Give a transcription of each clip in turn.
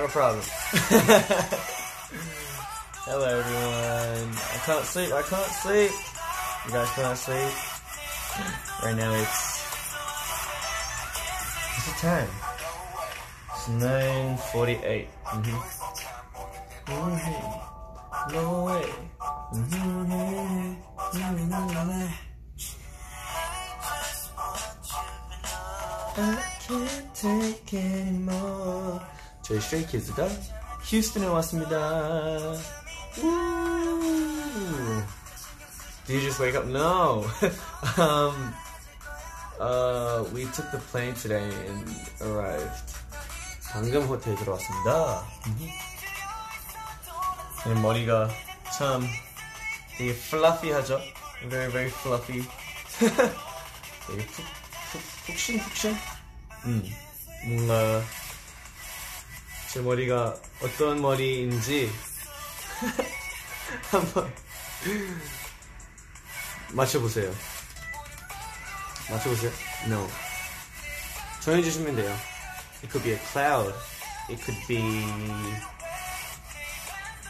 Have a problem. Hello everyone. I can't sleep. I can't sleep. You guys can't sleep. Right now it's what's the time? It's nine forty-eight. Mm-hmm. Mm-hmm. No way. Mm-hmm. I can't take anymore. 저희 Kids가 휴스턴에 왔습니다. Woo. Did you just wake up? No. um, uh, we took the plane today and arrived. 방금 호텔 들어왔습니다. 네, 머리가 참 되게 fluffy하죠? Very very fluffy. 되게 푹, 푹, 푹신푹신? 음, 뭔가 제 머리가 어떤 머리인지 한번 맞춰보세요. 맞춰보세요. No. 정해주시면 돼요. It could be a cloud. It could be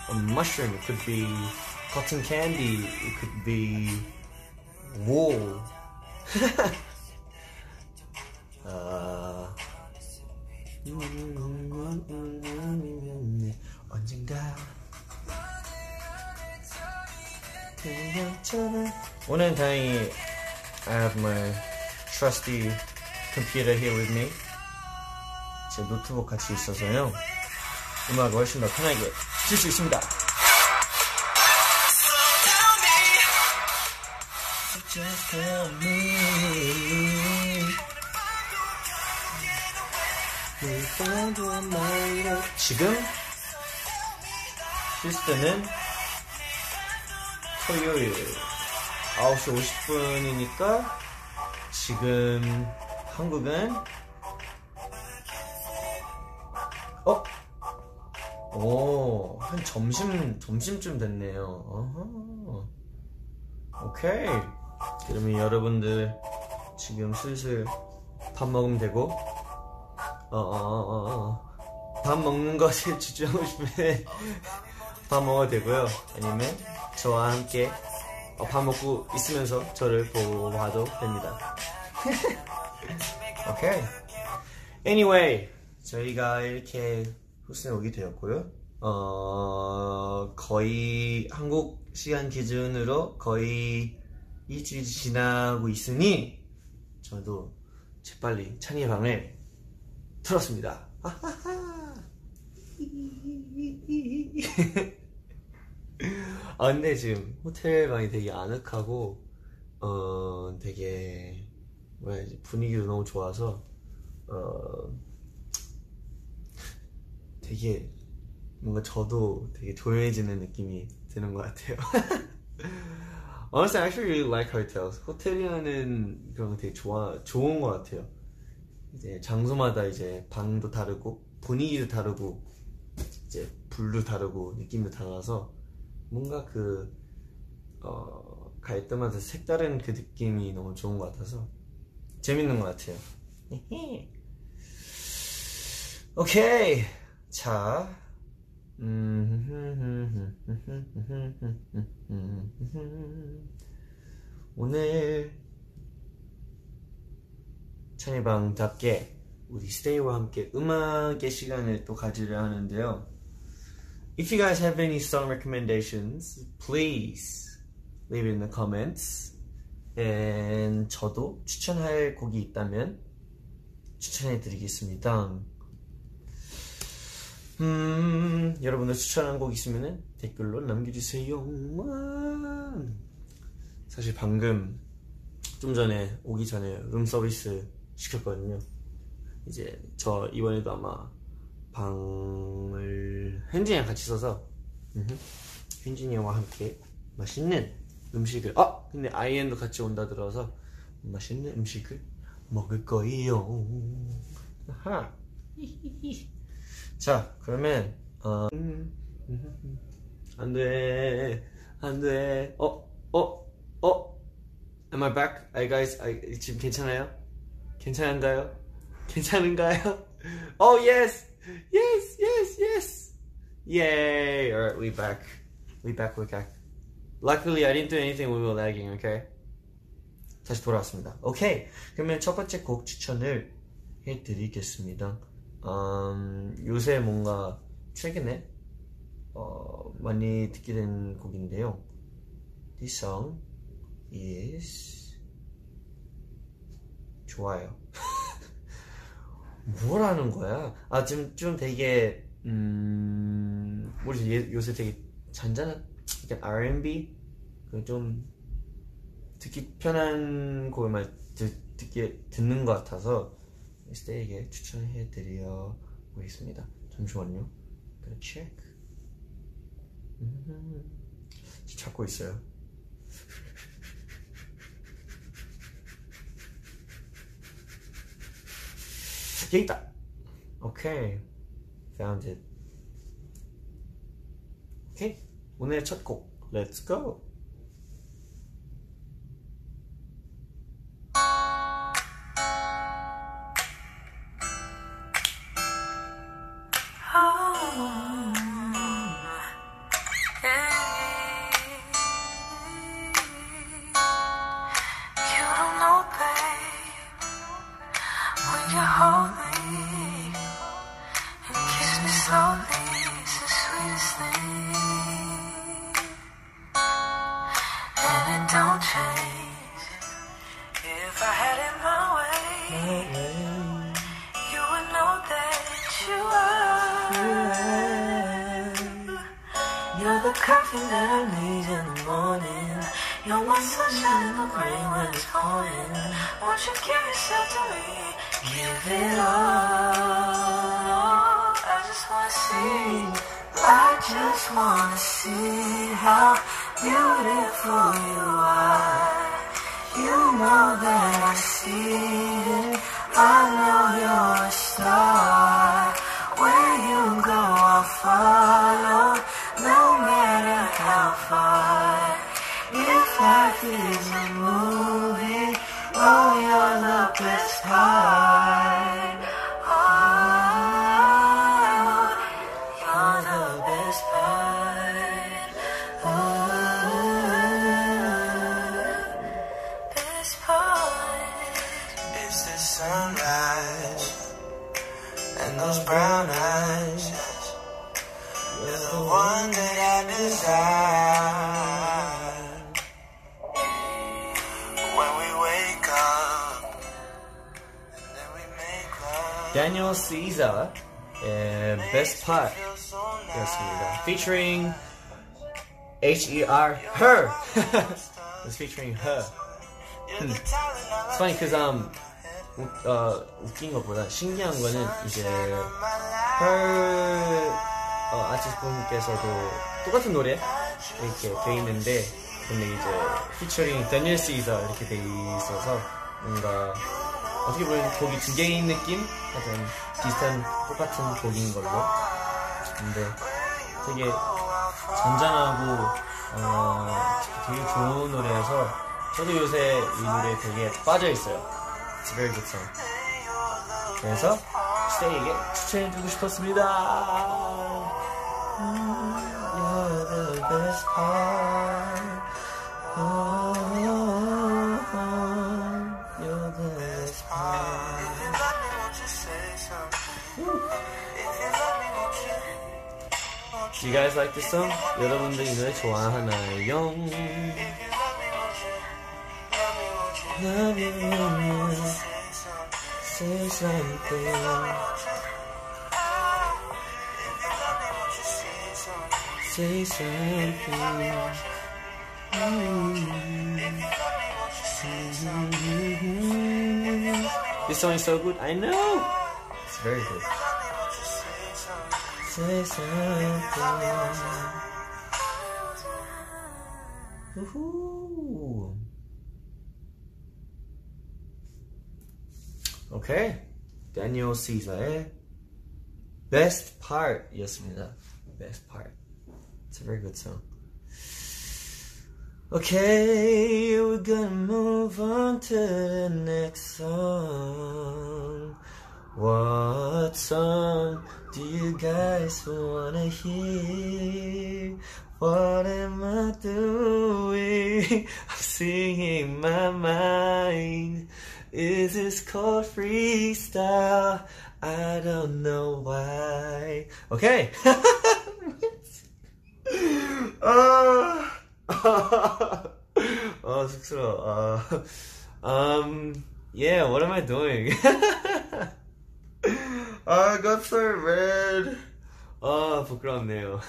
a mushroom. It could be cotton candy. It could be wool. 아, 언젠가 그냥처럼 오늘 다행히 I have my trusty computer here with me. 제 노트북 같이 있어서요. 음악을 훨씬 더 편하게 쓸수 있습니다. Just tell me. 지금 휴스턴은 토요일 9시 50분이니까 지금 한국은 어? 오, 한 점심, 점심쯤 됐네요. 어허. 오케이. 그러면 여러분들 지금 슬슬 밥 먹으면 되고, 어, 어, 어, 어. 밥 먹는 것에 집중하고 싶으면 밥 먹어도 되고요. 아니면 저와 함께 어, 밥 먹고 있으면서 저를 보고 봐도 됩니다. 오케이. Anyway, 저희가 이렇게 후스에 오게 되었고요. 어, 거의 한국 시간 기준으로 거의 일주일 지나고 있으니 저도 재빨리 찬이의 방을 틀었습니다. 아 근데 지금 호텔 방이 되게 아늑하고 어 되게 뭐야 분위기도 너무 좋아서 어 되게 뭔가 저도 되게 조용해지는 느낌이 드는 것 같아요. Honestly, I actually really like hotels. 호텔이라는 그런 거 되게 좋아 좋은 것 같아요. 이제 장소마다 이제 방도 다르고 분위기도 다르고 이제 불도 다르고 느낌도 달라서 뭔가 그 어, 갈 때마다 색다른 그 느낌이 너무 좋은 것 같아서 재밌는 것 같아요. 오케이 자 음, 오늘 찬이방답게 우리 스테이와 함께 음악의 시간을 또 가지려 하는데요. If you guys have any song recommendations, please leave it in the comments. And 저도 추천할 곡이 있다면 추천해 드리겠습니다. 음, 여러분들 추천한 곡 있으면 댓글로 남겨주세요. 사실 방금 좀 전에 오기 전에 룸 서비스 시켰거든요. 이제 저 이번에도 아마 방을 현진이랑 같이 써서 음흠, 현진이와 함께 맛있는 음식을 아 근데 아이엔도 같이 온다 들어서 맛있는 음식을 먹을 거예요. 아하. 자 그러면 어, 안돼 안돼 어어 어? Am I back? You guys I, 지금 괜찮아요? 괜찮은가요? 괜찮은가요? Oh yes, yes, yes, yes. Yay! All right, we back. We back. We back. Luckily, I didn't do anything we were lagging. Okay. 다시 돌아왔습니다. 오케이. 그러면 첫 번째 곡 추천을 해드리겠습니다. 음, 요새 뭔가 최근에 어, 많이 듣게 된 곡인데요. This song is 좋아요. 뭐라는 거야? 아, 지금 좀 되게, 음, 뭐지, 예- 요새 되게 잔잔한, R&B? 그 좀, 듣기 편한 곡을 듣, 듣게, 듣는 것 같아서, 스테이에게 추천해 드려 보겠습니다. 잠시만요. Gonna check. 음, 찾고 있어요. 여기 있다. 오케이. Found it. 오케이. 오늘의 첫 곡. Let's go. Daniel Caesar 의 Best Part Feel so nice. 였습니다. Featuring H-E-R, her. It's featuring her. It's funny because um, 우- 어, 웃긴 것보다 신기한 거는 이제 her 어, 아티스트 분께서도 똑같은 노래 이렇게 돼 있는데 근데 이제 피처링 다니엘 시저 이렇게 돼 있어서 뭔가 어떻게 보면 곡이 두 개인 느낌? 약간 비슷한 똑같은 곡인 걸로 근데 되게 잔잔하고 어, 되게 좋은 노래여서 저도 요새 이 노래에 되게 빠져 있어요. It's a very good song. 그래서 스테이에게 추천해주고 싶었습니다. You're the best part. Oh. Do you guys like this song? 여러분들 이 노래 좋아하나요? Love you, love you. Say something. Say something. This song is so good. I know. It's very good. Say something. Woohoo. Okay. Daniel Caesar. Eh? Best part, Yasmina. Best part. It's a very good song. Okay, we're gonna move on to the next song. What song do you guys wanna hear? What am I doing? I'm singing my mind. Is this called freestyle? I don't know why. Okay. 아, 아, 쑥스러워. 아, um, yeah, what am I doing? Got so red. 아, 부끄럽네요.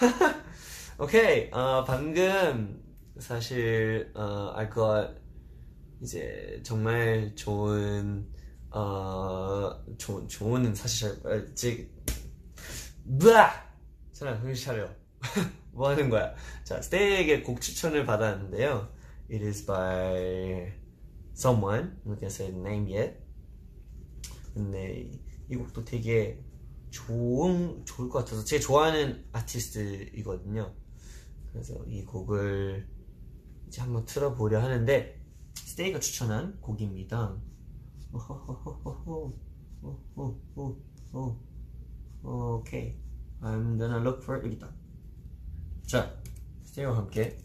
오케이, 어, 방금 사실 어, I got 이제 정말 좋은 어, 조, 좋은 사실 잘, 아, 지, 으아! 차라 정신 차려. 뭐 하는 거야? 자, 스테이에게 곡 추천을 받았는데요. It is by someone. I'm not gonna say the name yet. 근데 이 곡도 되게 좋은, 좋을 것 같아서 제가 좋아하는 아티스트이거든요. 그래서 이 곡을 이제 한번 틀어보려 하는데, 스테이가 추천한 곡입니다. 오케이. I'm gonna look for it. 여기 있다. 자, 스테이와 함께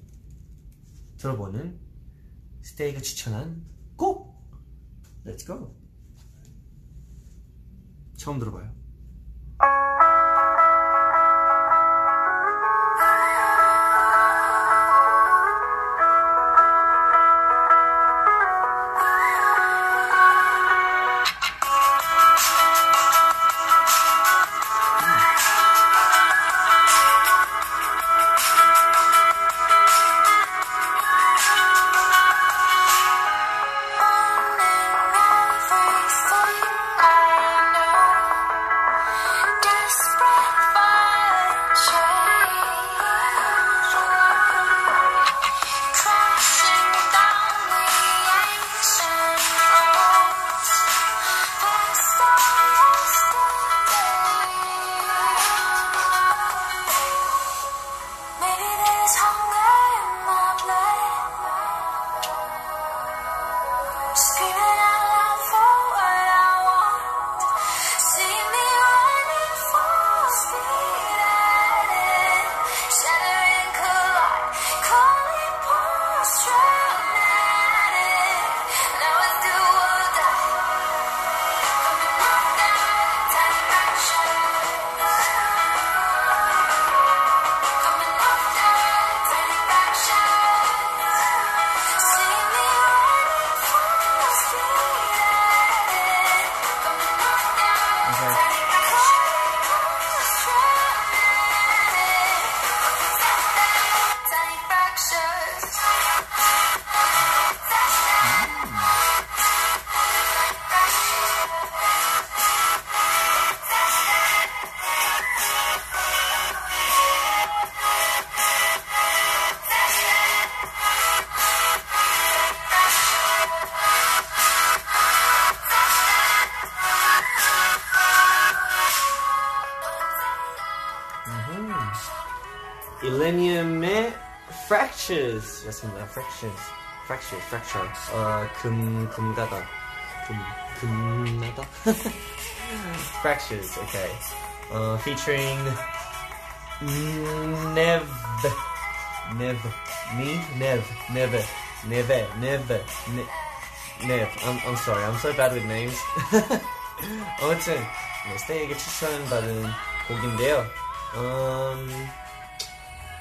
들어보는 스테이가 추천한 곡! Let's go! 처음 들어봐요. Fractures 였습니다. Fractures. Fractures. Fractures. 어, 금, 금가다. 금, 금나다? Fractures. Okay. Uh, featuring Nev. Nev. Me? Nev. Neve. Neve. Neve. Ne- Nev. I'm, I'm sorry. I'm so bad with names. 아무튼 네, 스테이에게 추천받은 곡인데요. 음,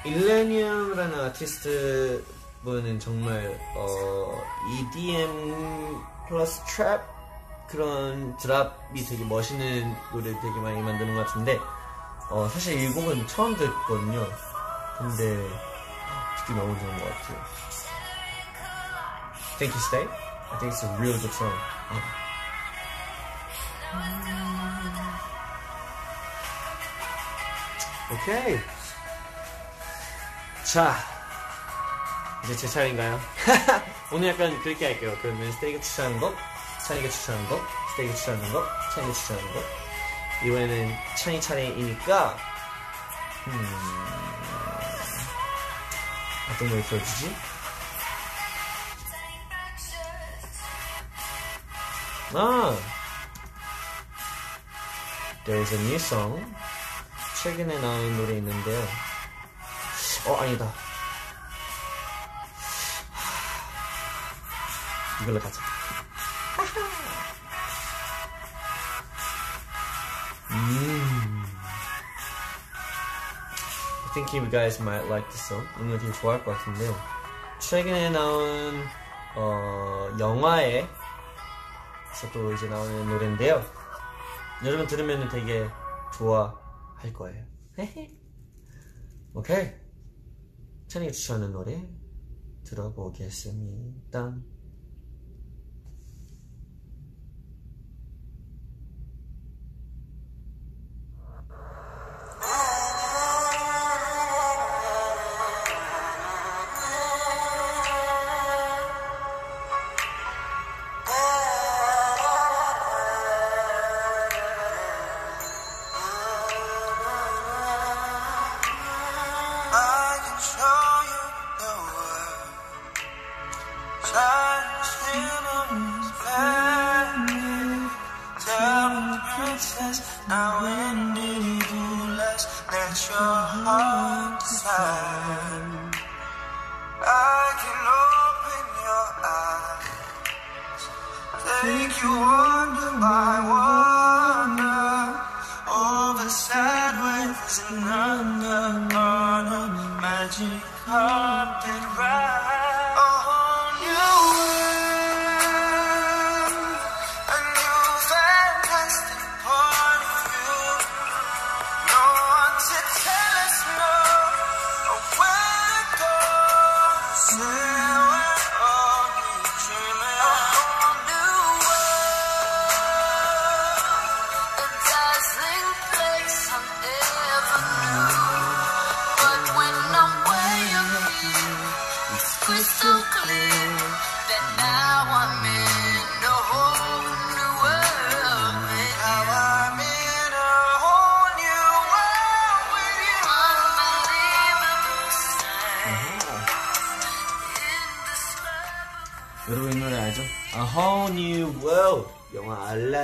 일레니엄이라는 아티스트 분은 정말 어, EDM 플러스 트랩 그런 드랍이 되게 멋있는 노래 되게 많이 만드는 것 같은데 어, 사실 이 곡은 처음 듣거든요. 근데 듣기 너무 좋은 것 같아요. Thank you, Stay. I think it's a real good song. 오케이. 자, 이제 제 차례인가요? 오늘 약간 그렇게 할게요. 그러면 스테이크 추천하는 거, 찬이가 추천하는 거, 스테이크 추천하는 거, 찬이가 추천하는 거. 이번에는 찬이 차례이니까, 음, 어떤 걸 들어주지? 아! There's a new song. 최근에 나온 노래 있는데요. 어, 아니다. 이걸로 가자. 음. I think you guys might like this song. 이거 되게 좋아할 것 같은데. 최근에 나온, 어, 영화에, 서또 이제 나오는 노래인데요. 여러분 들으면 되게 좋아할 거예요. 오케이. 찬 이가 추천하는 노래 들어보겠습니다. Heart. I can open your eyes, take you wonder by wonder. Over sad waves and under on a magic carpet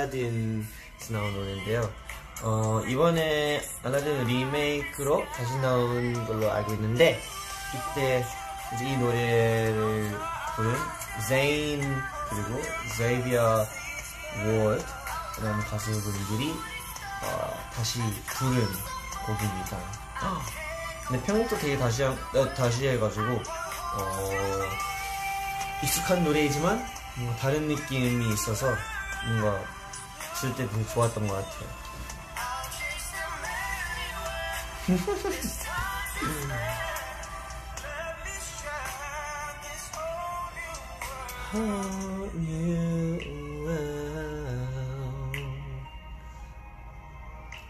알라딘에서 나온 노래인데요. 어, 이번에 알라딘 리메이크로 다시 나온 걸로 알고 있는데 이때 이제 이 노래를 부른 Zayn 그리고 Zhavia Ward라는 가수분들이 어, 다시 부른 곡입니다. 근데 편곡도 되게 다시 한- 어, 다시 해가지고 어, 익숙한 노래이지만 뭔가 다른 느낌이 있어서 뭔가 들을 때 되게 좋았던 것 같아요.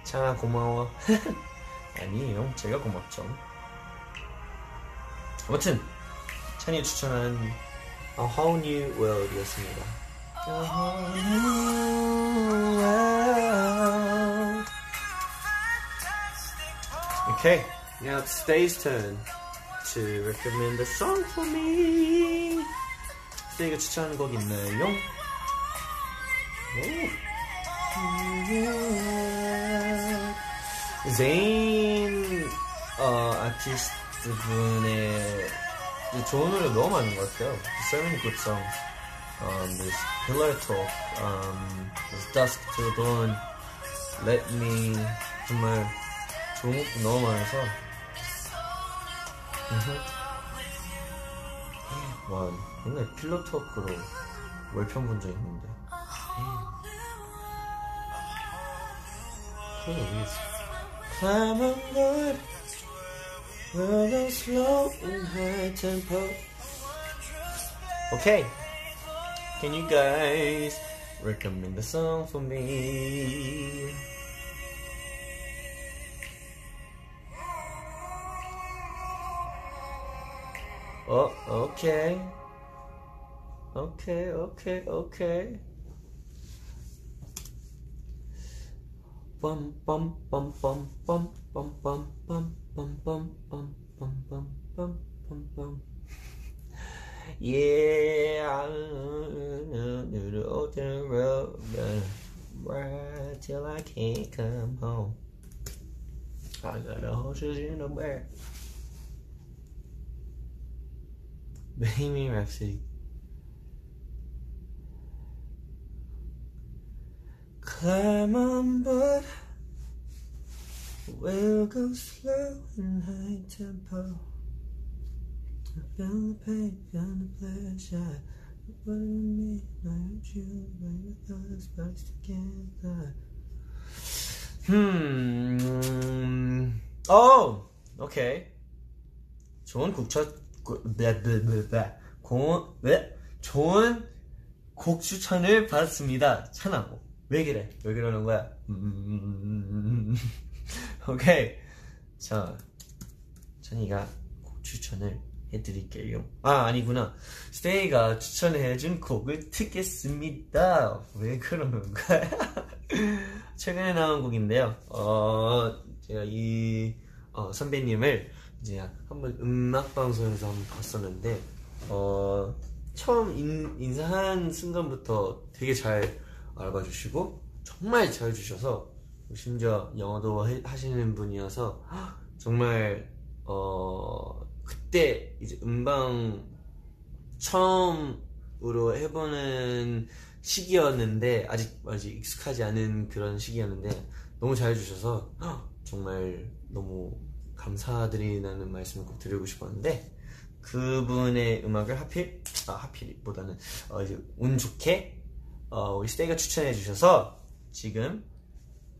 창아 고마워. 아니에요. 제가 고맙죠. 아무튼 찬이 추천한 A Whole New World이었습니다. A whole new world. Okay, now it's Stay's turn to recommend a song for me. 스테이가 추천하는 곡 있나요? 오. 제인 어, 아티스트 분의 좋은 노래 너무 많은 것 같아요. So many good songs. Um, there's Pillar Talk, um, there's Dusk Till Dawn, Let Me 정말 좋은 곡도 너무 많아서 와, 옛날 필로 토크로 월편 본 적 있는데. 그게 어디 있어? Climb on board, we're on slow and high tempo. Okay, can you guys recommend a song for me? Oh, okay. Okay, okay, okay. Bum bum bum bum bum bum bum bum bum bum bum bum bum bum bum. Yeah, I'm the open road, right till I can't come home. I got a horses in the back. Bohemian Rhapsody. Climb on board. We'll go slow in high tempo. I feel the pain, feel the pleasure. What do you mean? I hurt you, bring with us, but together. Hmm. Oh, okay. 좋은 네, 네, 네, 네. 고, 네. 좋은 곡 추천을 받았습니다. 찬하고. 왜 그래? 왜 그러는 거야? 음, 오케이. 자, 찬이가 곡 추천을 해드릴게요. 아, 아니구나. 스테이가 추천해준 곡을 듣겠습니다. 왜 그러는 거야? 최근에 나온 곡인데요. 어, 제가 이 어, 선배님을 이제 한번 음악 방송에서 한번 봤었는데, 어, 처음 인, 인사한 순간부터 되게 잘 알아봐주시고, 정말 잘 주셔서, 심지어 영어도 해- 하시는 분이어서, 정말, 어, 그때 이제 음방 처음으로 해보는 시기였는데, 아직, 아직 익숙하지 않은 그런 시기였는데, 너무 잘 해주셔서, 정말 너무 감사드리다는 말씀을 꼭 드리고 싶었는데, 그분의 음악을 하필, 아, 하필보다는, 어, 이제 운 좋게, 어, 우리 스테이가 추천해 주셔서, 지금,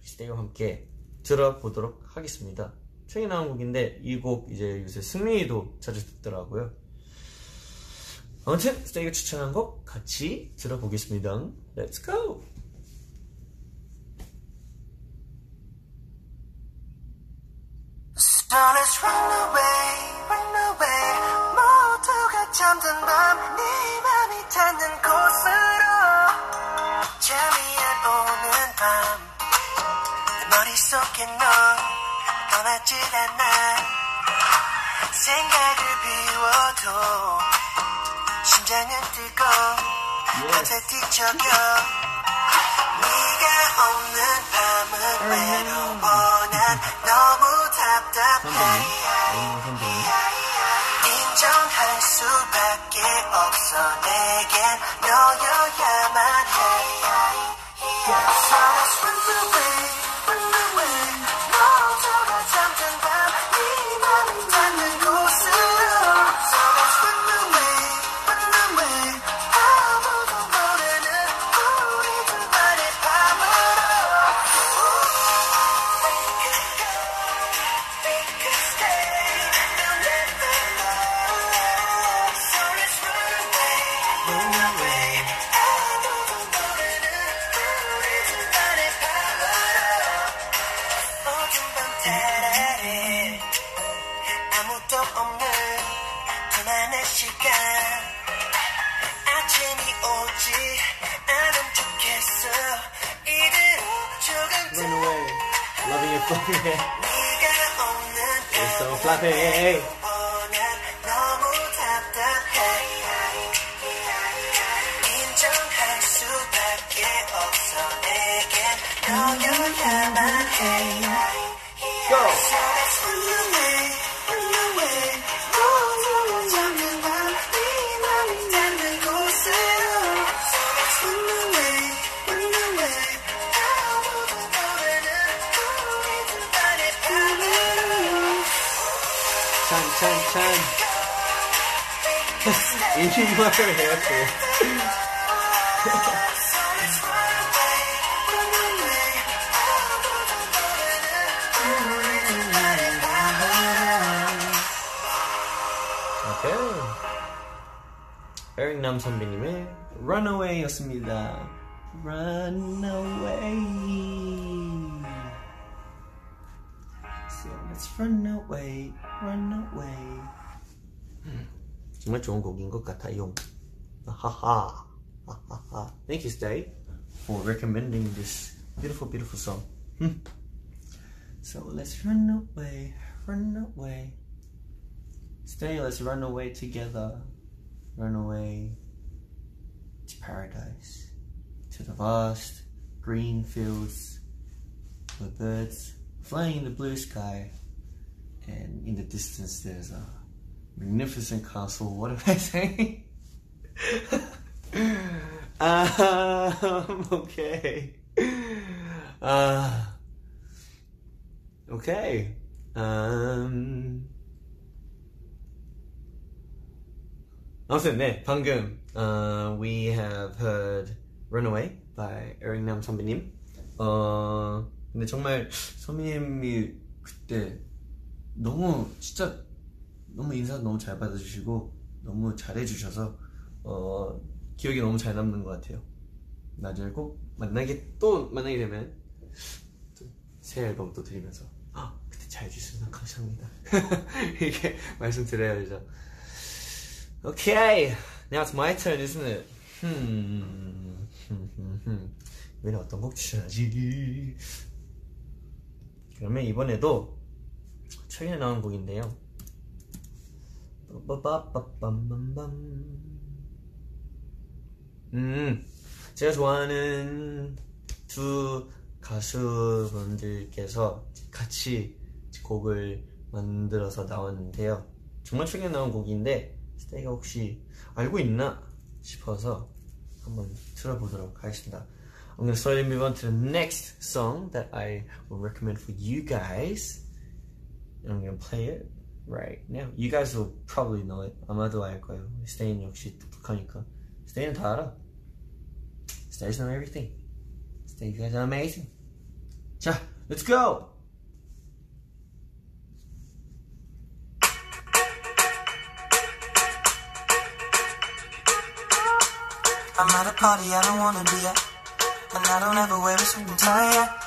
스테이와 함께 들어보도록 하겠습니다. 최근에 나온 곡인데, 이 곡 이제 요새 승민이도 자주 듣더라고요. 아무튼, 스테이가 추천한 곡 같이 들어보겠습니다. Let's go! 잠든 생각을 비워도, 심장은 뜨거, 밤새 뒤척여. 네가 없는 밤은 외로워. 난 너무 답답해. 인정할 수밖에 없어. 내겐 또 플라페 Go! 찬찬 이말 해야지. 오케이. 에릭남 선배님의 Runaway였습니다. Runaway 좋은 곡인 것 같아요 하하 하하하 Thank you Stay for recommending this beautiful beautiful song Hmm. So let's run away, run away Stay, let's run away together. Run away to paradise. To the vast green fields where birds flying in the blue sky. And in the distance, there's a magnificent castle. What am I saying? um, okay. Uh, okay. Um, 아무튼 네 방금 uh, we have heard Runaway by 에릭남 선배님 어 근데 정말 선배님이 그때 너무 진짜 너무 인사 너무 잘 받아주시고 너무 잘해주셔서 어 기억이 너무 잘 남는 것 같아요 나중에 꼭 만나게 또 만나게 되면 또 새 앨범 또 드리면서 아 그때 잘 해주셔서 감사합니다 이렇게 말씀드려야죠 Okay, now it's my turn, isn't it? Hmm. 우리는 어떤 곡 추천하지? 그러면 이번에도 최근에 나온 곡인데요. 음, 제가 좋아하는 두 가수분들께서 같이 곡을 만들어서 나왔는데요. 정말 최근에 나온 곡인데 스테이가 혹시 알고 있나 싶어서 한번 들어보도록 하겠습니다. I'm gonna slowly move on to the next song that I will recommend for you guys. And I'm gonna play it right now. You guys will probably know it. 아마도 알 거예요. 스테이는 역시 똑똑하니까. 스테이는 다 알아. Stay's know everything. Stay you guys are amazing. 자, let's go! I'm at a party I don't wanna be at. And I don't ever wear a suit and tie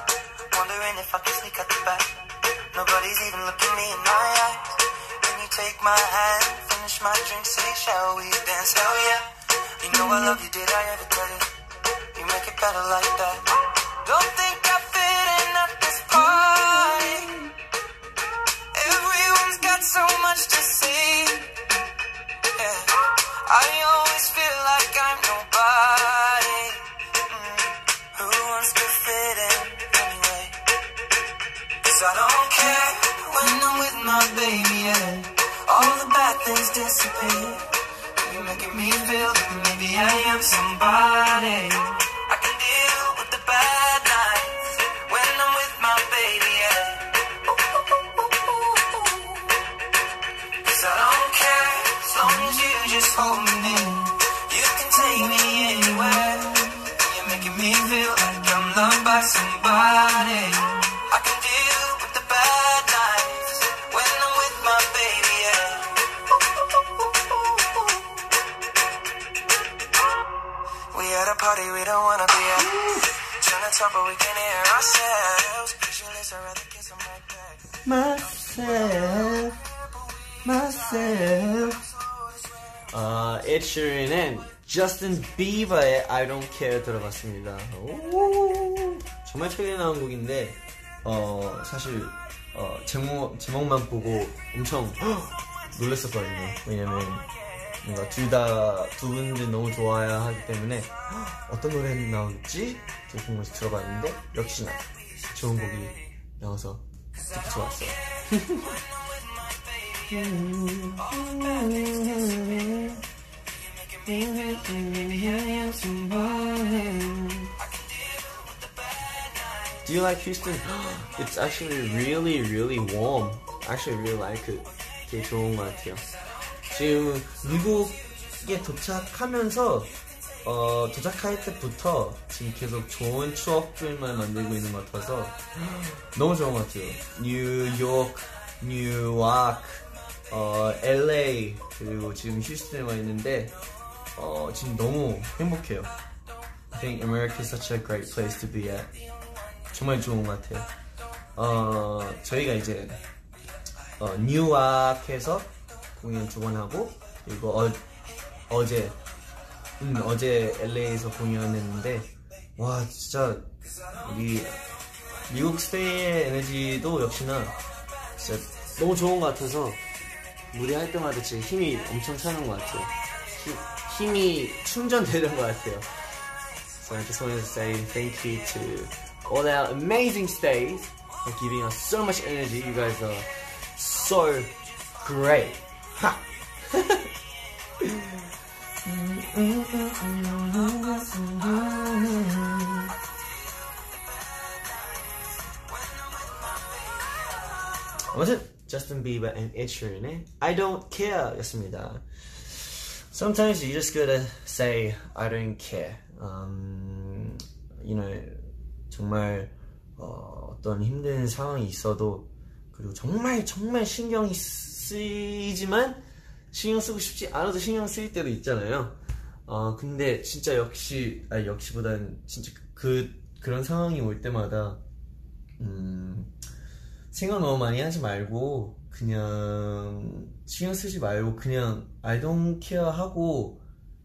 Take my hand, finish my drink, say, shall we dance? Hell yeah. You know I love you, did I ever tell you? You make it better like that. Don't think I fit in at this party. Everyone's got so much to say. Yeah. I me feel that maybe I am somebody. I can deal with the bad nights when I'm with my baby, yeah. Cause I don't care as long as you just hold me near. You can take me anywhere. You're making me feel like I'm loved by somebody. Myself, myself. 아, Ed Sheeran은 Justin Bieber의 I Don't Care 들어봤습니다. 오, 정말 최근에 나온 곡인데, 어, 사실, 어, 제목, 제목만 보고 엄청 놀랐었거든요. 왜냐면, 뭔가 둘 다, 두 분들 너무 좋아야 하기 때문에, 어떤 노래 나올지 되게 궁금해서 들어봤는데, 역시나 좋은 곡이 나와서 듣기 좋았어요. Do you like Houston? It's actually really, really warm. I actually really like it. 되게 좋은 것 같아요. 지금 미국에 도착하면서 어, 도착할 때부터 지금 계속 좋은 추억들만 만들고 있는 것 같아서 너무 좋은 것 같아요. 뉴욕, 뉴아크, 어, LA 그리고 지금 휴스턴에 와 있는데 어, 지금 너무 행복해요. I think America is such a great place to be at. 정말 좋은 것 같아요. 어, 저희가 이제 어, 뉴아크에서 공연 두 번 하고 그리고 어, 어제 음, 어제 LA에서 공연했는데 와 진짜 우리 미국 스테이의 에너지도 역시나 진짜 너무 좋은 것 같아서 무대할 때마다 진짜 힘이 엄청 차는 것 같아요. 힘, 힘이 충전되는 것 같아요. So I just wanted to say thank you to all our amazing stays for giving us so much energy. You guys are so great. 아무튼 Justin Bieber and Ed Sheeran의 I Don't Care 였습니다. Sometimes you just gotta say I don't care. Um, you know, 정말 어, 떤 힘든 상황이 있어도 그리고 정말 정말 신경이 쓰 이지만 신경 쓰고 싶지 않아도 신경 쓰일 때도 있잖아요. 어 근데 진짜 역시 아 역시보다는 진짜 그 그런 상황이 올 때마다 음 생각 너무 많이 하지 말고 그냥 신경 쓰지 말고 그냥 I don't care 하고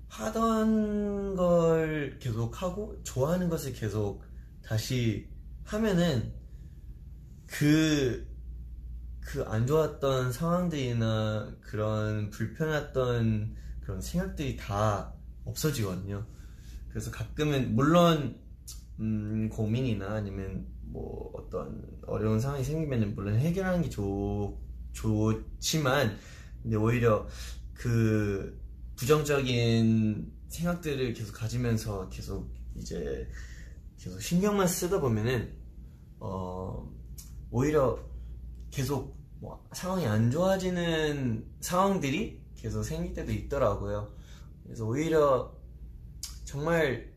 하던 걸 계속 하고 좋아하는 것을 계속 다시 하면은 그 그 안 좋았던 상황들이나 그런 불편했던 그런 생각들이 다 없어지거든요. 그래서 가끔은 물론 음, 고민이나 아니면 뭐 어떤 어려운 상황이 생기면 물론 해결하는 게 좋, 좋지만 근데 오히려 그 부정적인 생각들을 계속 가지면서 계속 이제 계속 신경만 쓰다 보면은 어 오히려 계속 뭐 상황이 안 좋아지는 상황들이 계속 생길 때도 있더라고요. 그래서 오히려 정말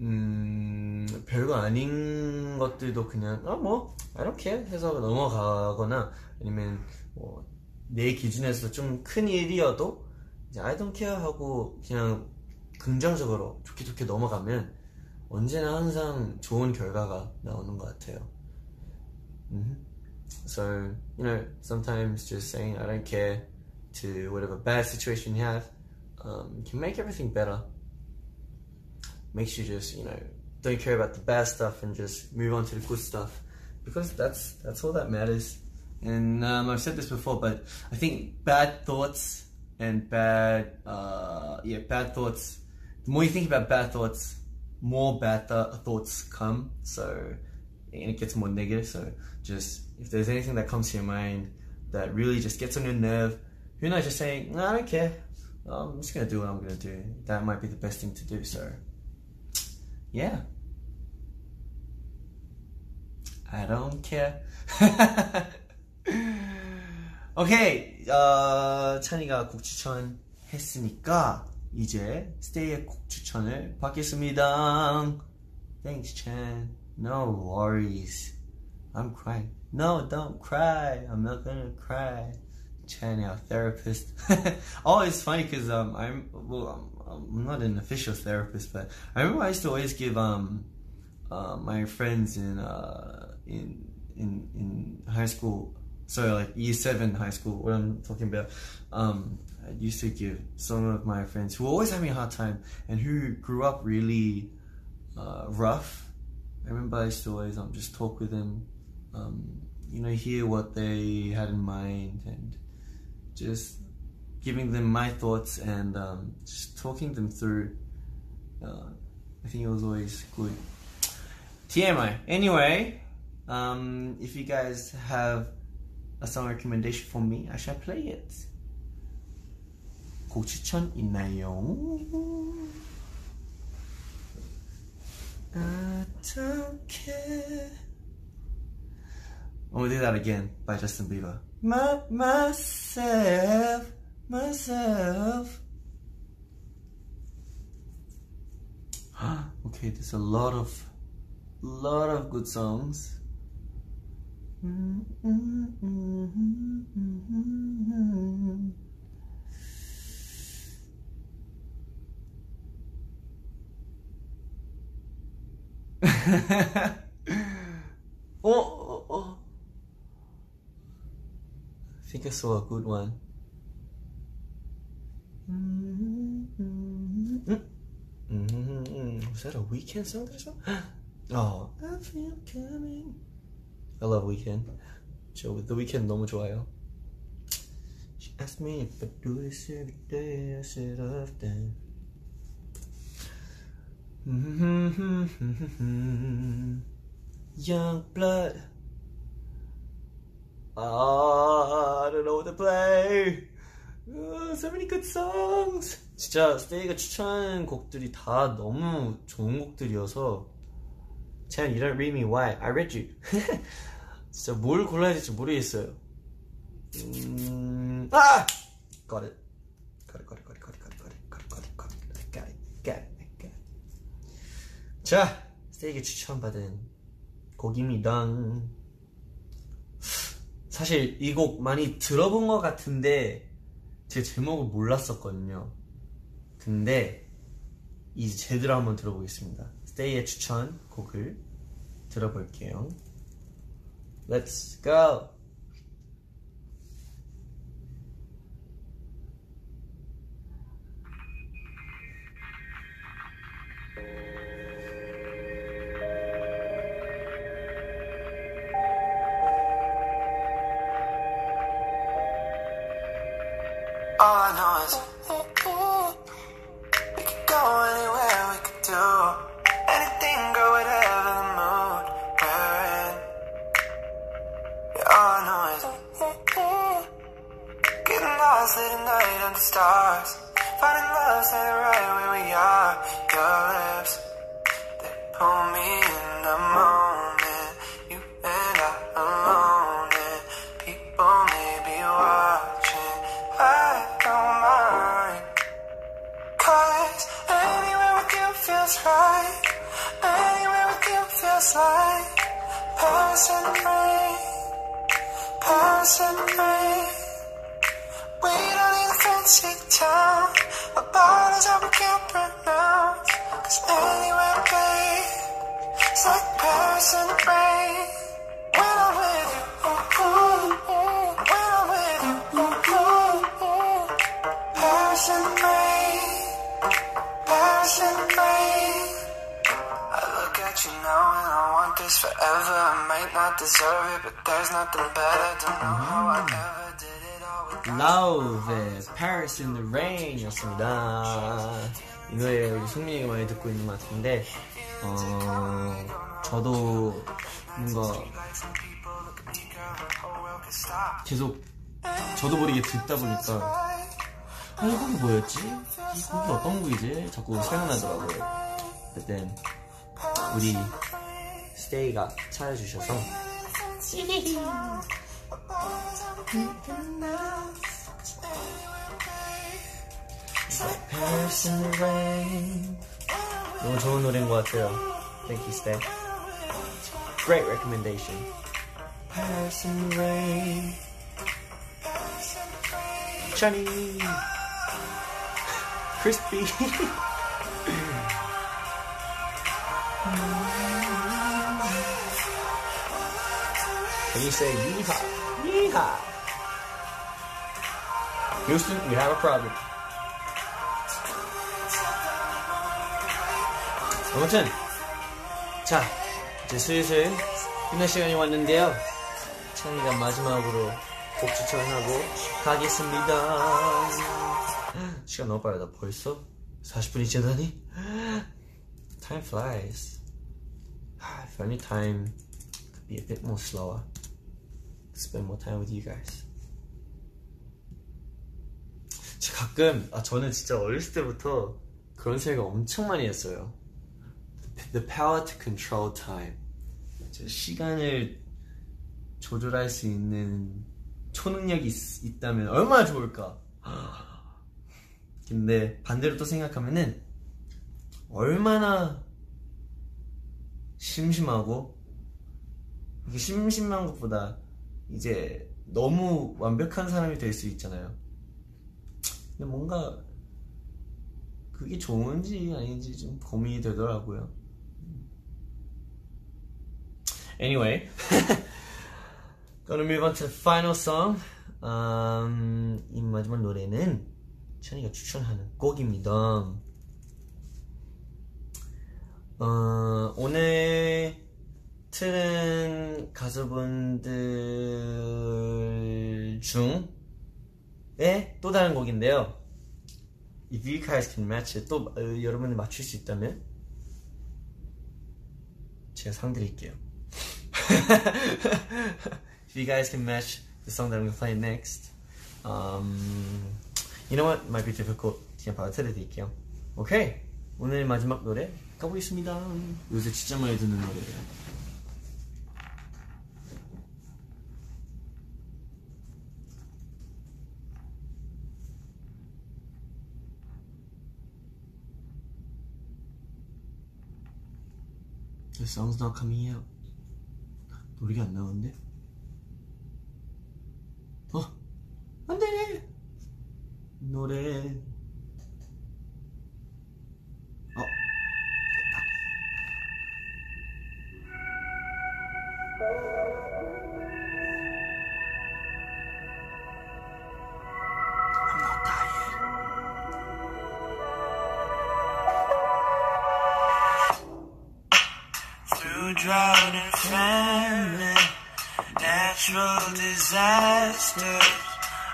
음 별거 아닌 것들도 그냥 아 뭐 이렇게 해서 넘어가거나 아니면 뭐 내 기준에서 좀 큰 일이어도 이제 I don't care 하고 그냥 긍정적으로 좋게 좋게 넘어가면 언제나 항상 좋은 결과가 나오는 것 같아요. 음. So, you know, sometimes just saying I don't care to whatever bad situation you have um, can make everything better. Makes you just, you know, don't care about the bad stuff and just move on to the good stuff because that's that's all that matters. And um, I've said this before, but I think bad thoughts and bad, uh, yeah, bad thoughts. The more you think about bad thoughts, more bad th- thoughts come. So and it gets more negative. So just if there's anything that comes to your mind that really just gets on your nerve, who knows? Just saying, no, I don't care. I'm just gonna do what I'm gonna do. That might be the best thing to do. So yeah, I don't care. 오케이, 어, 찬이가 곡 추천 했으니까 이제 스테이의 곡 추천을 받겠습니다. Thanks, Chan. No worries. I'm crying. No, don't cry. I'm not gonna cry. Chan, our therapist. oh, it's funny because um, I'm well, I'm, I'm not an official therapist, but I remember I used to always give um, uh, my friends in uh, in in in high school. sorry, like year seven high school. What I'm talking about. Um, I used to give some of my friends who always having a hard time and who grew up really uh, rough. I remember I used to always um, just talk with them, um, you know, hear what they had in mind and just giving them my thoughts and um, just talking them through. Uh, I think it was always good. TMI. Anyway, um, if you guys have a song recommendation for me, I shall play it. 곡 추천 있나요? I don't care. I'm gonna do that again by Justin Bieber. My, my myself, myself. okay, there's a lot of, lot of good songs. Mm-hmm, mm-hmm, mm-hmm, oh, oh, oh. I think I saw a good one. Was that a weekend song? That I saw? Oh, I feel coming. I love Weekend. 저 The Weekend 너무 좋아요. She asked me if I do this every day. I said often. Young blood. Ah, know what to play. Uh, so many good songs. 진짜 스테이가 추천한 곡들이 다 너무 좋은 곡들이어서 Chan, you don't read me. Why? I read you. 진짜 뭘 골라야 될지 모르겠어요. 음... 아! Got it. Got it, got it, got it, got it, got it, got it, got it, got it, got it, got it, got it, I got it. 자, 스테이크 추천받은 곡입니다. 사실 이 곡 많이 들어본 것 같은데 제 제목을 몰랐었거든요. 근데 이제 제대로 한번 들어보겠습니다. 스테이의 추천 곡을 들어볼게요. Let's go! pause. side, passing me, passing me. Deserve it, but there's nothing better. Don't know how I ever did it all without Love, Paris in the Rain 였습니다. 이 노래 우리 승민이가 많이 듣고 있는 것 같은데, 어, 저도 뭔가 계속 저도 모르게 듣다 보니까, 아, 이 곡이 뭐였지? 이 곡이 어떤 곡이지? 자꾸 생각나더라고요. 그땐 우리 스테이가 찾아주셔서 Paris in the rain 너무 좋은 노래인 것 같아요 Thank you, Stay Great recommendation Paris in the rain Johnny Crispy Can you say yeehaw? Yeehaw! Houston, we have a problem. 아무튼 자 이제 슬슬 끝날 시간이 왔는데요 찬이가 마지막으로 곡 추천하고 가겠습니다 시간 너무 빠르다 벌써 40분이 지나다니 Time flies If only time could be a bit more slower Spend more time with you guys 가끔 아 저는 진짜 어렸을 때부터 그런 생각 엄청 많이 했어요 The power to control time. 저 시간을 조절할 수 있는 초능력이 있, 있다면 얼마나 좋을까. 근데 반대로 또 생각하면은 얼마나 심심하고 심심한 것보다 이제 너무 완벽한 사람이 될 수 있잖아요. 근데 뭔가 그게 좋은지 아닌지 좀 고민이 되더라고요. Anyway, gonna move on to the final song. 음, 이 마지막 노래는 천이가 추천하는 곡입니다. 어, 오늘 틀은 가수분들 중에 또 다른 곡인데요. If you guys can match it, 또 어, 여러분이 맞출 수 있다면 제가 상 드릴게요. If you guys can match the song that I'm gonna play next, um, you know what? Might be difficult. 그냥 바로 틀어드릴게요. 오케이. 오늘 마지막 노래 가보겠습니다. 요새 진짜 많이 듣는 노래예요. Song's not coming out. 노래가 안 나오는데? 어, 안 돼! 노래. 어, 됐다. Drought and famine, natural disasters,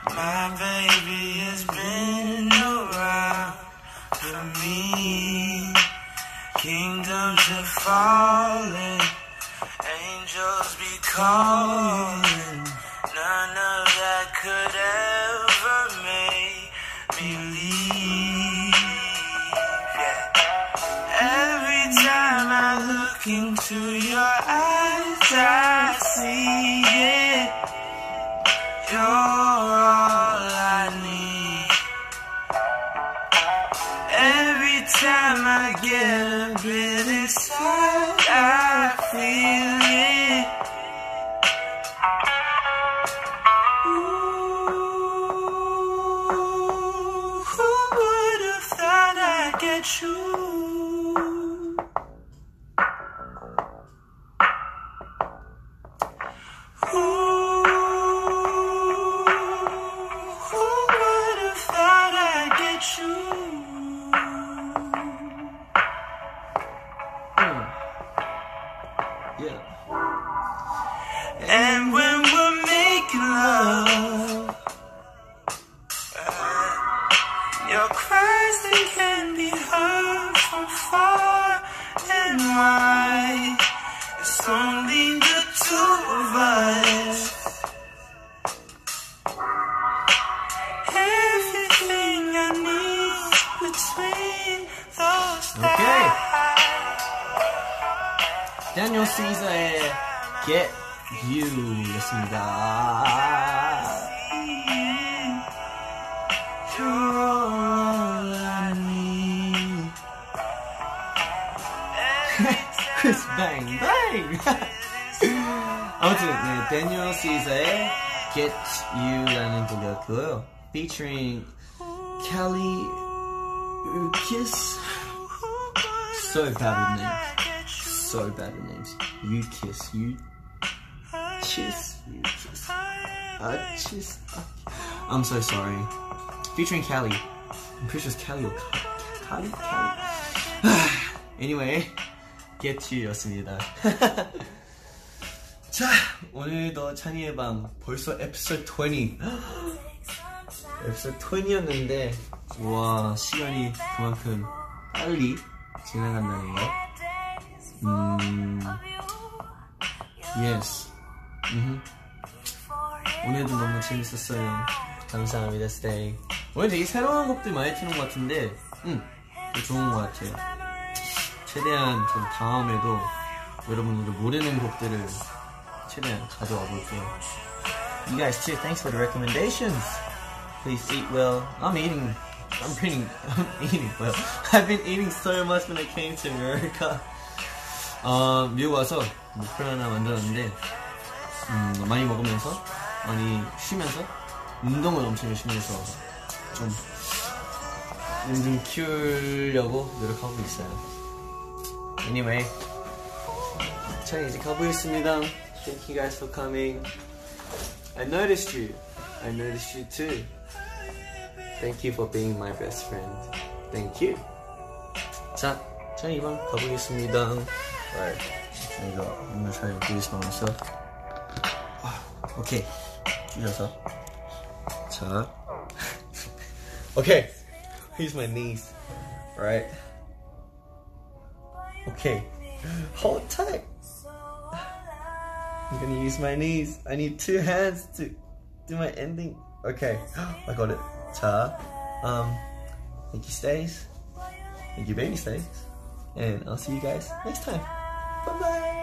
my baby has been around for me. Kingdoms have fallen, angels be calling. Into your eyes, I see It's only the two of us. Everything I need between those Okay. Daniel Caesar의 Get you 였 뱅 뱅. 아무튼 네, 데니얼 시저의 Get You라는 곡이었고요. Featuring Kelly Kiss. So bad with names. So bad with names. You kiss. You kiss. You kiss. I kiss. I'm so sorry. Featuring Kelly. I'm pretty sure it's Kelly or Kelly. Kelly. anyway. You였습니다. 자, 오늘도 찬이의 방 벌써 에피소드 20. 에피소드 20였는데, 와, 시간이 그만큼 빨리 지나간다는 거. 음, yes. 음흠. 오늘도 너무 재밌었어요. 감사합니다, 스테이. 오늘 되게 새로운 곡들 많이 트는 것 같은데, 음, 좋은 것 같아요. 최대한 좀 다음에도 여러분들도 모르는 곡들을 최대한 가져와 볼게요. You guys too. Thanks for the recommendations. Please eat well. I'm eating. I'm eating. I'm eating well. I've been eating so much when I came to America. 어, 미국 와서 목표 하나 만들었는데 음, 많이 먹으면서 많이 쉬면서 운동을 엄청 열심히 해서 좀좀 키우려고 노력하고 있어요. Anyway, 자 이제 가보겠습니다. Thank you guys for coming. I noticed you. I noticed you too. Thank you for being my best friend. Thank you. 자, 자 이만 가보겠습니다. Alright. 저희가 오늘 잘 보겠습니다. 오케이. 줄여서. 자. okay. Here's my knees. Right. Okay. Hold tight. I'm gonna use my knees. I need two hands to do my ending. Okay. I got it. Ta. Um. Thank you, Stays. Thank you, baby Stays. And I'll see you guys next time. Bye bye.